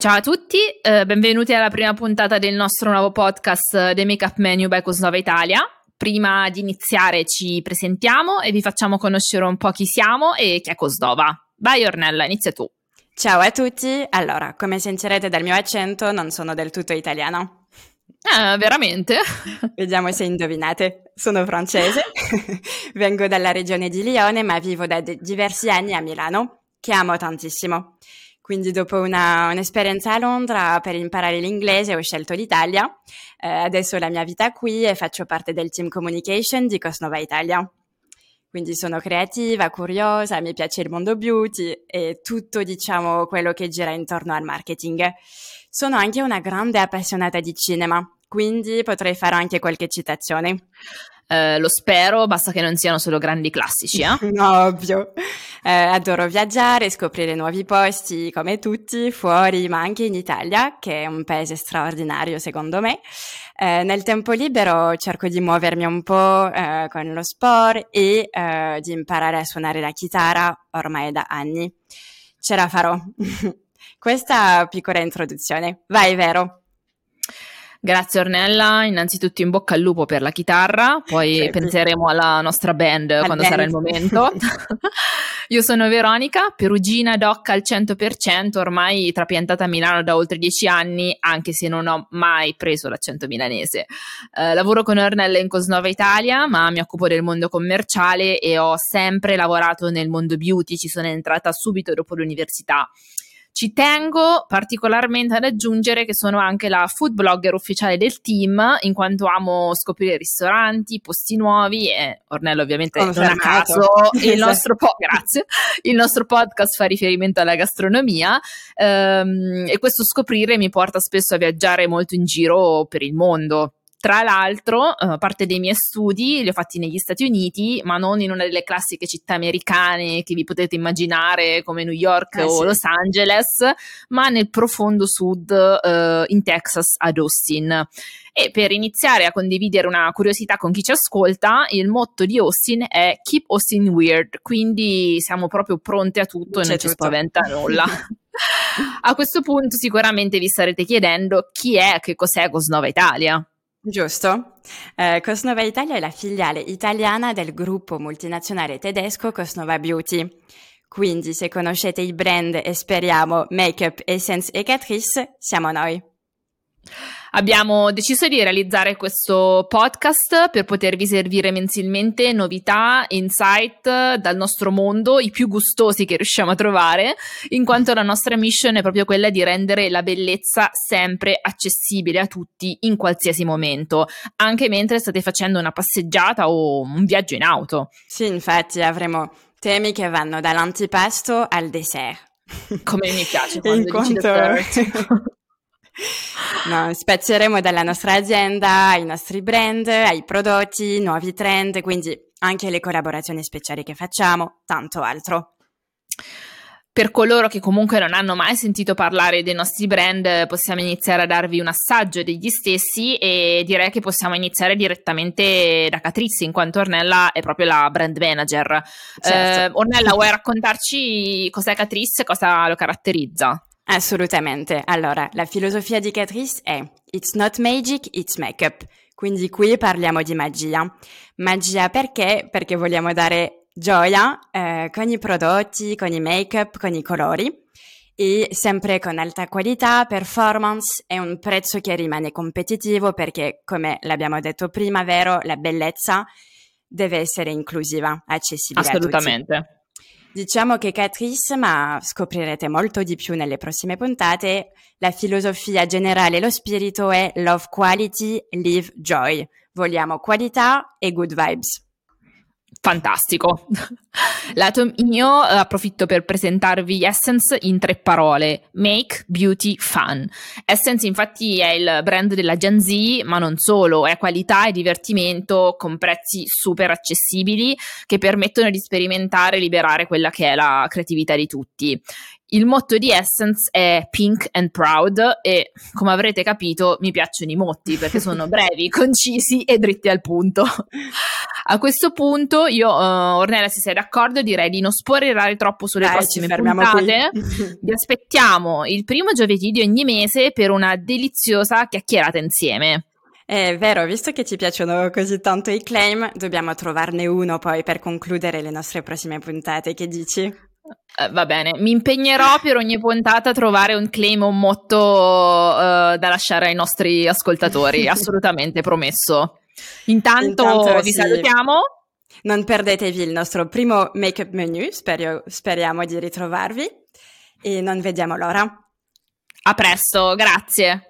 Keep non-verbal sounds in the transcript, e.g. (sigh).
Ciao a tutti, eh, benvenuti alla prima puntata del nostro nuovo podcast eh, The Makeup Menu by Cosnova Italia. Prima di iniziare ci presentiamo e vi facciamo conoscere un po' chi siamo e chi è Cosnova. Vai Ornella, inizia tu. Ciao a tutti, allora, come sentirete dal mio accento non sono del tutto italiana. Eh, veramente? (laughs) Vediamo se indovinate. Sono francese, (laughs) vengo dalla regione di Lione ma vivo da de- diversi anni a Milano, che amo tantissimo. Quindi dopo una, un'esperienza a Londra per imparare l'inglese ho scelto l'Italia. Eh, adesso la mia vita qui e faccio parte del team communication di Cosnova Italia. Quindi sono creativa, curiosa, mi piace il mondo beauty e tutto, diciamo, quello che gira intorno al marketing. Sono anche una grande appassionata di cinema, quindi potrei fare anche qualche citazione. Eh, lo spero, basta che non siano solo grandi classici, eh? (laughs) no, ovvio. Eh, adoro viaggiare, scoprire nuovi posti come tutti, fuori, ma anche in Italia, che è un paese straordinario secondo me. Eh, nel tempo libero cerco di muovermi un po' eh, con lo sport e eh, di imparare a suonare la chitarra ormai da anni. Ce la farò. (laughs) Questa piccola introduzione. Vai, vero? Grazie Ornella, innanzitutto in bocca al lupo per la chitarra, poi sì, penseremo alla nostra band al quando band. sarà il momento. (laughs) (laughs) Io sono Veronica, perugina doc al 100%, ormai trapiantata a Milano da oltre dieci anni, anche se non ho mai preso l'accento milanese. Eh, lavoro con Ornella in Cosnova Italia, ma mi occupo del mondo commerciale e ho sempre lavorato nel mondo beauty, ci sono entrata subito dopo l'università. Ci tengo particolarmente ad aggiungere che sono anche la food blogger ufficiale del team, in quanto amo scoprire ristoranti, posti nuovi e Ornello ovviamente non a caso (laughs) il esatto. nostro, po- grazie, il nostro podcast fa riferimento alla gastronomia ehm, e questo scoprire mi porta spesso a viaggiare molto in giro per il mondo. Tra l'altro, uh, parte dei miei studi li ho fatti negli Stati Uniti, ma non in una delle classiche città americane che vi potete immaginare come New York eh, o sì. Los Angeles, ma nel profondo sud, uh, in Texas, ad Austin. E per iniziare a condividere una curiosità con chi ci ascolta, il motto di Austin è Keep Austin Weird, quindi siamo proprio pronti a tutto e non tutto. ci spaventa nulla. (laughs) a questo punto sicuramente vi starete chiedendo chi è, che cos'è Cosnova Italia. Giusto. Eh, Cosnova Italia è la filiale italiana del gruppo multinazionale tedesco Cosnova Beauty. Quindi se conoscete i brand e speriamo Makeup, Essence e Catrice, siamo noi. Abbiamo deciso di realizzare questo podcast per potervi servire mensilmente novità, insight dal nostro mondo, i più gustosi che riusciamo a trovare, in quanto la nostra mission è proprio quella di rendere la bellezza sempre accessibile a tutti in qualsiasi momento, anche mentre state facendo una passeggiata o un viaggio in auto. Sì, infatti avremo temi che vanno dall'antipasto al dessert. Come mi piace (laughs) quando in quanto... (laughs) (laughs) No, spazieremo dalla nostra azienda ai nostri brand, ai prodotti, nuovi trend, quindi anche le collaborazioni speciali che facciamo, tanto altro. Per coloro che comunque non hanno mai sentito parlare dei nostri brand, possiamo iniziare a darvi un assaggio degli stessi e direi che possiamo iniziare direttamente da Catrice, in quanto Ornella è proprio la brand manager. Certo. Eh, Ornella, vuoi raccontarci cos'è Catrice e cosa lo caratterizza? Assolutamente. Allora, la filosofia di Catrice è It's not magic, it's makeup. Quindi qui parliamo di magia. Magia perché? Perché vogliamo dare gioia eh, con i prodotti, con i make-up, con i colori e sempre con alta qualità, performance e un prezzo che rimane competitivo perché, come l'abbiamo detto prima, vero, la bellezza deve essere inclusiva, accessibile Assolutamente. Diciamo che Catrice, ma scoprirete molto di più nelle prossime puntate, la filosofia generale e lo spirito è Love Quality, Live Joy. Vogliamo qualità e good vibes. Fantastico. (laughs) Lato mio, approfitto per presentarvi Essence in tre parole: Make Beauty Fun. Essence, infatti, è il brand della Gen Z, ma non solo, è qualità e divertimento con prezzi super accessibili che permettono di sperimentare e liberare quella che è la creatività di tutti. Il motto di Essence è Pink and Proud e come avrete capito mi piacciono i motti perché sono (laughs) brevi, concisi e dritti al punto. A questo punto io, uh, Ornella, se sei d'accordo, direi di non spoilerare troppo sulle Dai, prossime puntate. (laughs) Vi aspettiamo il primo giovedì di ogni mese per una deliziosa chiacchierata insieme. È vero, visto che ci piacciono così tanto i claim, dobbiamo trovarne uno poi per concludere le nostre prossime puntate. Che dici? Uh, va bene, mi impegnerò per ogni puntata a trovare un claim o un motto uh, da lasciare ai nostri ascoltatori, (laughs) assolutamente promesso. Intanto, Intanto vi sì. salutiamo. Non perdetevi il nostro primo make-up menu, spero, speriamo di ritrovarvi e non vediamo l'ora. A presto, grazie.